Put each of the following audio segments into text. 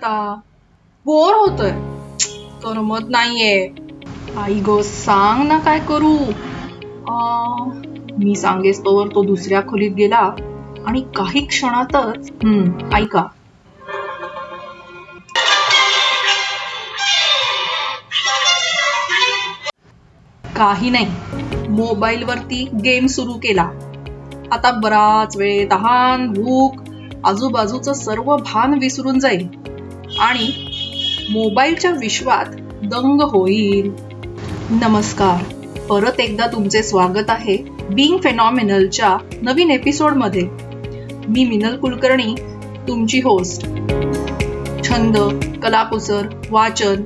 आता. बोर होतोय. करमत नाहीये. आई ग सांग ना काय करू. अं, मी सांगेस तोवर तो दुसऱ्या खोलीत गेला आणि काही क्षणातच हम्म ऐका. काही नाही. मोबाईल वरती गेम सुरू केला. आता बराच वेळ तहान भूक आजूबाजूचं सर्व भान विसरून जाईल. आणि मोबाईलच्या विश्वात दंग होईल. नमस्कार. परत एकदा तुमचे स्वागत आहे बिंग फेनॉमिनलच्या नवीन एपिसोडमध्ये. मी मिनल कुलकर्णी तुमची होस्ट छंद कलाकुसर वाचन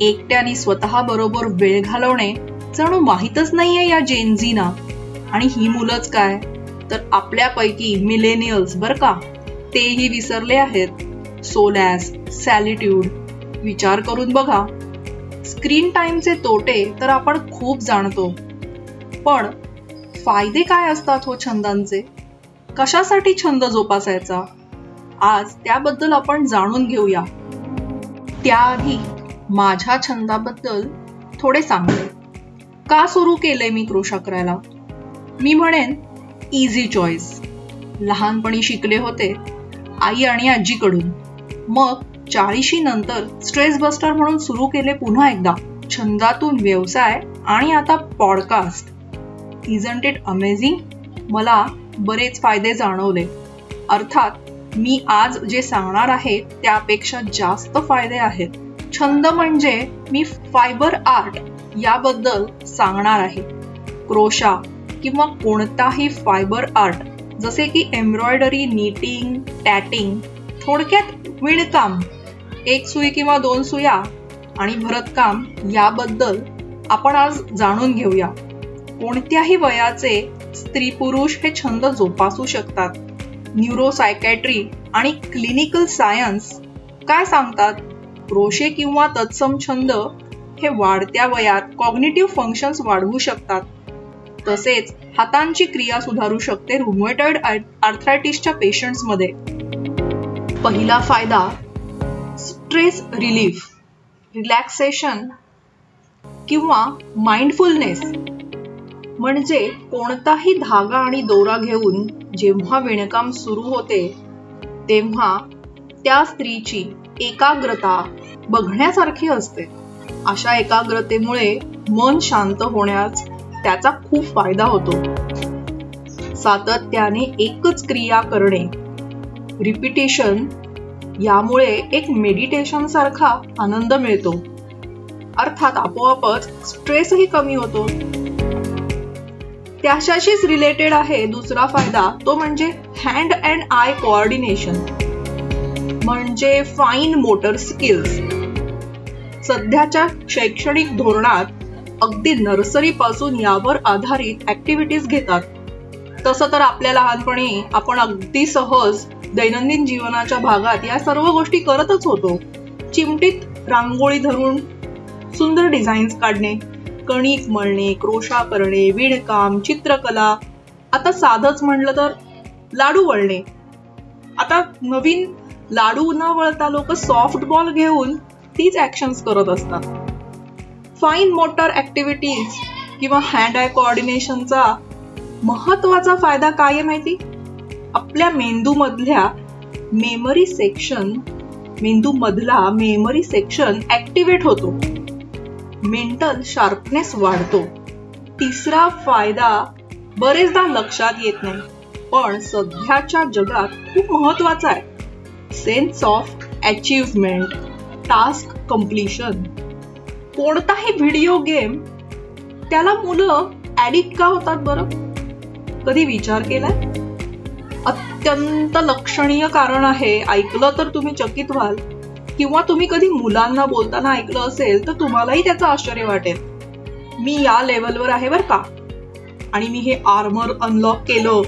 एकट्याने स्वतः बरोबर वेळ घालवणे जणू माहीतच नाहीये या जेनझीना आणि ही मुलंच काय? तर आपल्यापैकी मिलेनियल्स बर का? तेही विसरले आहेत. सोलॅस सॅलिट्यूड विचार करून बघा. स्क्रीन टाईमचे तोटे तर आपण खूप जाणतो. पण फायदे काय असतात हो छंदांचे? कशासाठी छंद जोपासायचा? आज त्याबद्दल आपण जाणून घेऊया. त्याआधी माझ्या छंदाबद्दल थोडे सांगते. का सुरू केलंय मी क्रोशा करायला मी म्हणेन इझी चॉईस लहानपणी शिकले होते आई आणि आजीकडून. मग चाळीशी नंतर स्ट्रेस बस्टर म्हणून सुरू केले पुन्हा एकदा छंदातून व्यवसाय आणि आता पॉडकास्ट इजंट इट अमेझिंग मला बरेच फायदे जाणवले. अर्थात मी आज जे सांगणार आहे त्यापेक्षा जास्त फायदे आहेत. छंद म्हणजे मी फायबर आर्ट याबद्दल सांगणार आहे. क्रोशा किंवा कोणताही फायबर आर्ट जसे की एम्ब्रॉयडरी नीटिंग टॅटिंग थोडक्यात विणकाम एक सुई किंवा दोन सुया आणि भरतकाम याबद्दल आपण आज जाणून घेऊया. कोणत्याही वयाचे स्त्री पुरुष हे छंद जोपासू शकतात. न्यूरोसायकॅट्री आणि क्लिनिकल सायन्स काय सांगतात? रोषे किंवा तत्सम छंद हे वाढत्या वयात कॉग्निटिव्ह फंक्शन्स वाढवू शकतात. तसेच हातांची क्रिया सुधारू शकते रुमोटॉइड आर्थरायटिसच्या पेशंट्समध्ये पहिला फायदा स्ट्रेस रिलीफ रिलॅक्सेशन किंवा माइंडफुलनेस म्हणजे कोणताही धागा आणि दोरा घेऊन जेव्हा विणकाम सुरू होते तेव्हा त्या स्त्रीची एकाग्रता बघण्यासारखी असते. अशा एकाग्रतेमुळे मन शांत होण्यास त्याचा खूप फायदा होतो. सातत्याने एकच क्रिया करणे रिपिटेशन यामुळे एक मेडिटेशन सारखा आनंद मिळतो. अर्थात आपोआपच स्ट्रेसही कमी होतो. त्याच्याशीच रिलेटेड आहे दुसरा फायदा तो म्हणजे हँड अँड आय कोऑर्डिनेशन म्हणजे फाईन मोटर स्किल्स सध्याच्या शैक्षणिक धोरणात अगदी नर्सरी पासून यावर आधारित ऍक्टिव्हिटीज घेतात. तसं तर आपल्या लहानपणी आपण अगदी सहज दैनंदिन जीवनाच्या भागात या सर्व गोष्टी करतच होतो. चिमटीत रांगोळी धरून सुंदर डिझाईन्स काढणे कणिक मळणे क्रोशा करणे विणकाम चित्रकला आता साधच म्हणलं तर लाडू वळणे. आता नवीन लाडू न वळता लोक सॉफ्ट बॉल घेऊन तीच ऍक्शन्स करत असतात. फाईन मोटर ऍक्टिव्हिटीज किंवा हँड आय कोऑर्डिनेशनचा महत्त्वाचा फायदा काय आहे माहिती? आपल्या मेंदूमधल्या मेमरी सेक्शन मेंदू मधला मेमरी सेक्शन ऍक्टिव्हेट होतो. मेंटल शार्पनेस वाढतो. तिसरा फायदा बरेचदा लक्षात येत नाही पण सध्याच्या जगात खूप महत्त्वाचा आहे. Sense of achievement task completion कोणताही व्हिडिओ गेम त्याला मुलं ऍडिक्ट का होतात बरं? कधी विचार केलाय? अत्यंत लक्षणीय कारण आहे. ऐकलं तर तुम्ही चकित व्हाल. किंवा तुम्ही कधी मुलांना बोलताना ऐकलं असेल तर तुम्हालाही त्याचं आश्चर्य वाटेल. मी या लेवलवर आहे बर का? आणि मी हे आर्मर अनलॉक केलं.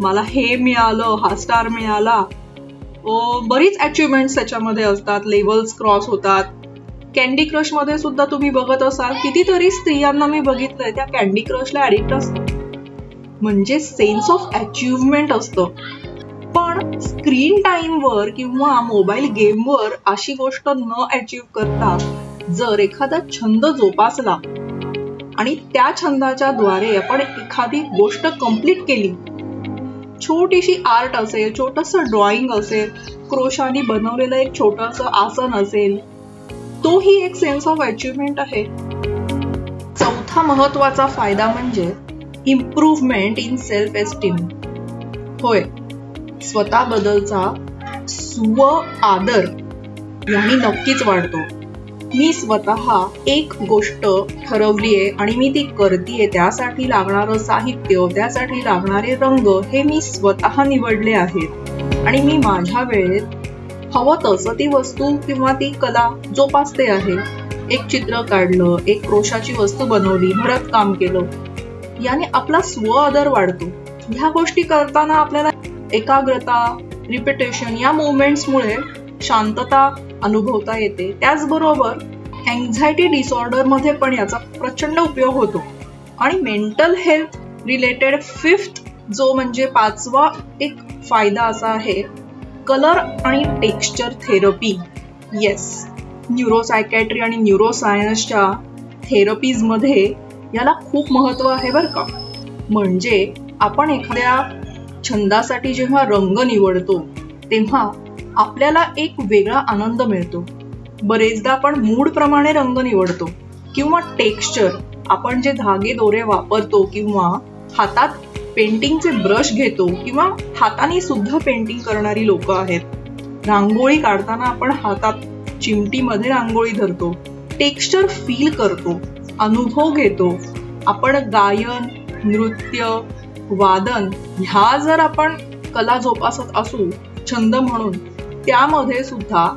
मला हे मिळालं हा स्टार मिळाला. बरीच अचिव्हमेंट्स त्याच्यामध्ये असतात. लेवल्स क्रॉस होतात. कॅन्डी क्रशमध्ये सुद्धा तुम्ही बघत असाल. कितीतरी स्त्रियांना मी बघितलंय. त्या कॅन्डी क्रशला ॲडिक्ट असतात. म्हणजे सेन्स ऑफ अचिव्हमेंट असतं. पण स्क्रीन टाइमवर किंवा मोबाईल गेमवर अशी गोष्ट न अचीव करता जर एखादा छंद जोपासला आणि त्या छंदाच्या द्वारे आपण एखादी गोष्ट कंप्लीट केली छोटीशी आर्ट असेल छोटस ड्रॉइंग असेल क्रोशाने बनवलेलं एक छोटस आसन असेल तोही एक सेन्स ऑफ अचिव्हमेंट आहे. चौथा महत्त्वाचा फायदा म्हणजे इम्प्रूव्हमेंट इन सेल्फ एस्टीम होय स्वतःबद्दलचा स्व आदर यांनी नक्कीच वाढतो. मी स्वतः एक गोष्ट ठरवली आहे आणि मी ती करतीये. त्यासाठी लागणारं साहित्य त्यासाठी लागणारे रंग हे मी स्वतः निवडले आहेत. आणि मी माझ्या वेळेत हवं तसं ती वस्तू किंवा ती कला जोपासते आहे. एक चित्र काढलं एक क्रोशाची वस्तू बनवली भरतकाम केलं याने आपला स्व आदर वाढतो. ह्या गोष्टी करताना आपल्याला एकाग्रता रिपिटेशन या मुवमेंट्समुळे शांतता अनुभवता येते. त्याचबरोबर अँझायटी डिसऑर्डरमध्ये पण याचा प्रचंड उपयोग होतो. आणि मेंटल हेल्थ रिलेटेड फिफ्थ जो म्हणजे पाचवा एक फायदा असा आहे कलर आणि टेक्स्चर थेरपी येस न्यूरोसायकॅट्री आणि न्यूरोसायन्सच्या थेरपीजमध्ये याला खूप महत्त्व आहे बरं का. म्हणजे आपण एखाद्या छंदासाठी जेव्हा रंग निवडतो तेव्हा आपल्याला एक वेगळा आनंद मिळतो. बरेचदा आपण मूड प्रमाणे रंग निवडतो किंवा टेक्स्चर आपण जे धागे दोरे वापरतो किंवा हातात पेंटिंगचे ब्रश घेतो किंवा हाताने सुद्धा पेंटिंग करणारी लोक आहेत. रांगोळी काढताना आपण हातात चिमटीमध्ये रांगोळी धरतो. टेक्स्चर फील करतो. अनुभव घेतो. आपण गायन नृत्य वादन ह्या जर आपण कला जोपासत असू छंद म्हणून त्यामध्ये सुद्धा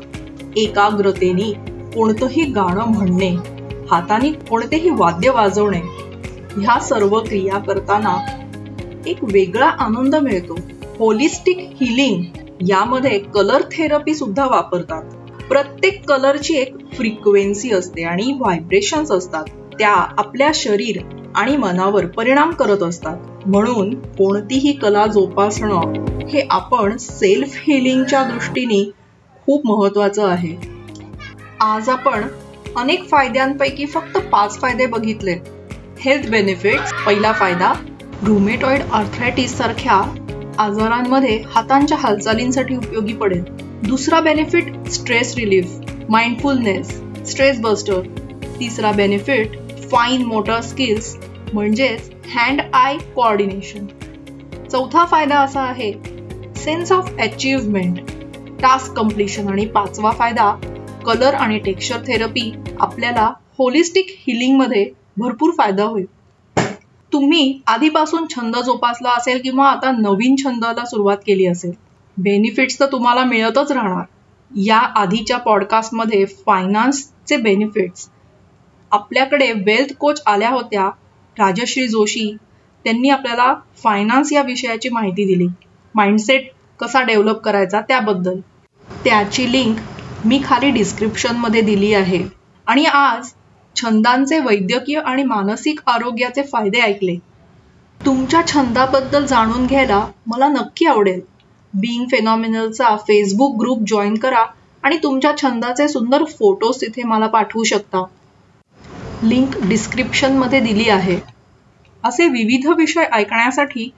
एकाग्रतेने कोणतंही गाणं म्हणणे हाताने कोणतेही वाद्य वाजवणे ह्या सर्व क्रिया करताना एक वेगळा आनंद मिळतो. होलिस्टिक हिलिंग यामध्ये कलर थेरपी सुद्धा वापरतात. प्रत्येक कलरची एक फ्रिक्वेन्सी असते आणि व्हायब्रेशन्स असतात. त्या आपल्या शरीर आणि मनावर परिणाम करत असतात. म्हणून कोणतीही कला जोपासणं हे आपण सेल्फ हिलिंगच्या दृष्टीने खूप महत्वाचं आहे. आज आपण अनेक फायद्यांपैकी फक्त पाच फायदे बघितले. हेल्थ बेनिफिट्स पहिला फायदा रुमेटॉइड आर्थरायटिस सारख्या आजारांमध्ये हातांच्या हालचालींसाठी उपयोगी पडेल. दुसरा benefit stress relief mindfulness stress buster तिसरा बेनिफिट फाईन मोटर स्किल्स म्हणजेच हँड आय कोऑर्डिनेशन चौथा फायदा असा आहे sense of achievement task completion आणि पाचवा फायदा कलर आणि टेक्स्चर थेरपी आपल्याला होलिस्टिक हिलिंगमध्ये भरपूर फायदा होईल. तुम्ही आधीपासून छंद जोपासला असेल किंवा आता नवीन छंदाला सुरुवात केली असेल बेनिफिट्स तर तुम्हाला मिळतच राहणार. या आधीच्या पॉडकास्टमध्ये फायनान्सचे बेनिफिट्स आपल्याकडे वेल्थ कोच आल्या होत्या राजश्री जोशी. त्यांनी आपल्याला फायनान्स या विषयाची माहिती दिली. माइंडसेट कसा डेव्हलप करायचा त्याबद्दल. त्याची लिंक मी खाली डिस्क्रिप्शनमध्ये दिली आहे. आणि आज छंदांचे वैद्यकीय आणि मानसिक आरोग्याचे फायदे ऐकले. तुमच्या छंदाबद्दल जाणून घ्यायला मला नक्की आवडेल. बिईंग फेनॉमिनलचा फेसबुक ग्रुप जॉईन करा आणि तुमच्या छंदाचे सुंदर फोटोज तिथे मला पाठवू शकता. लिंक डिस्क्रिप्शनमध्ये दिली आहे. असे विविध विषय ऐकण्यासाठी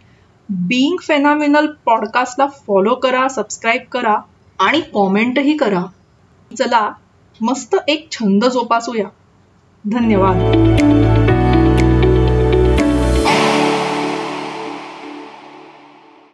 बीइंग फेनॉमिनल पॉडकास्टला फॉलो करा सबस्क्राईब करा आणि कॉमेंटही करा. चला मस्त एक छंद जोपासूया. धन्यवाद.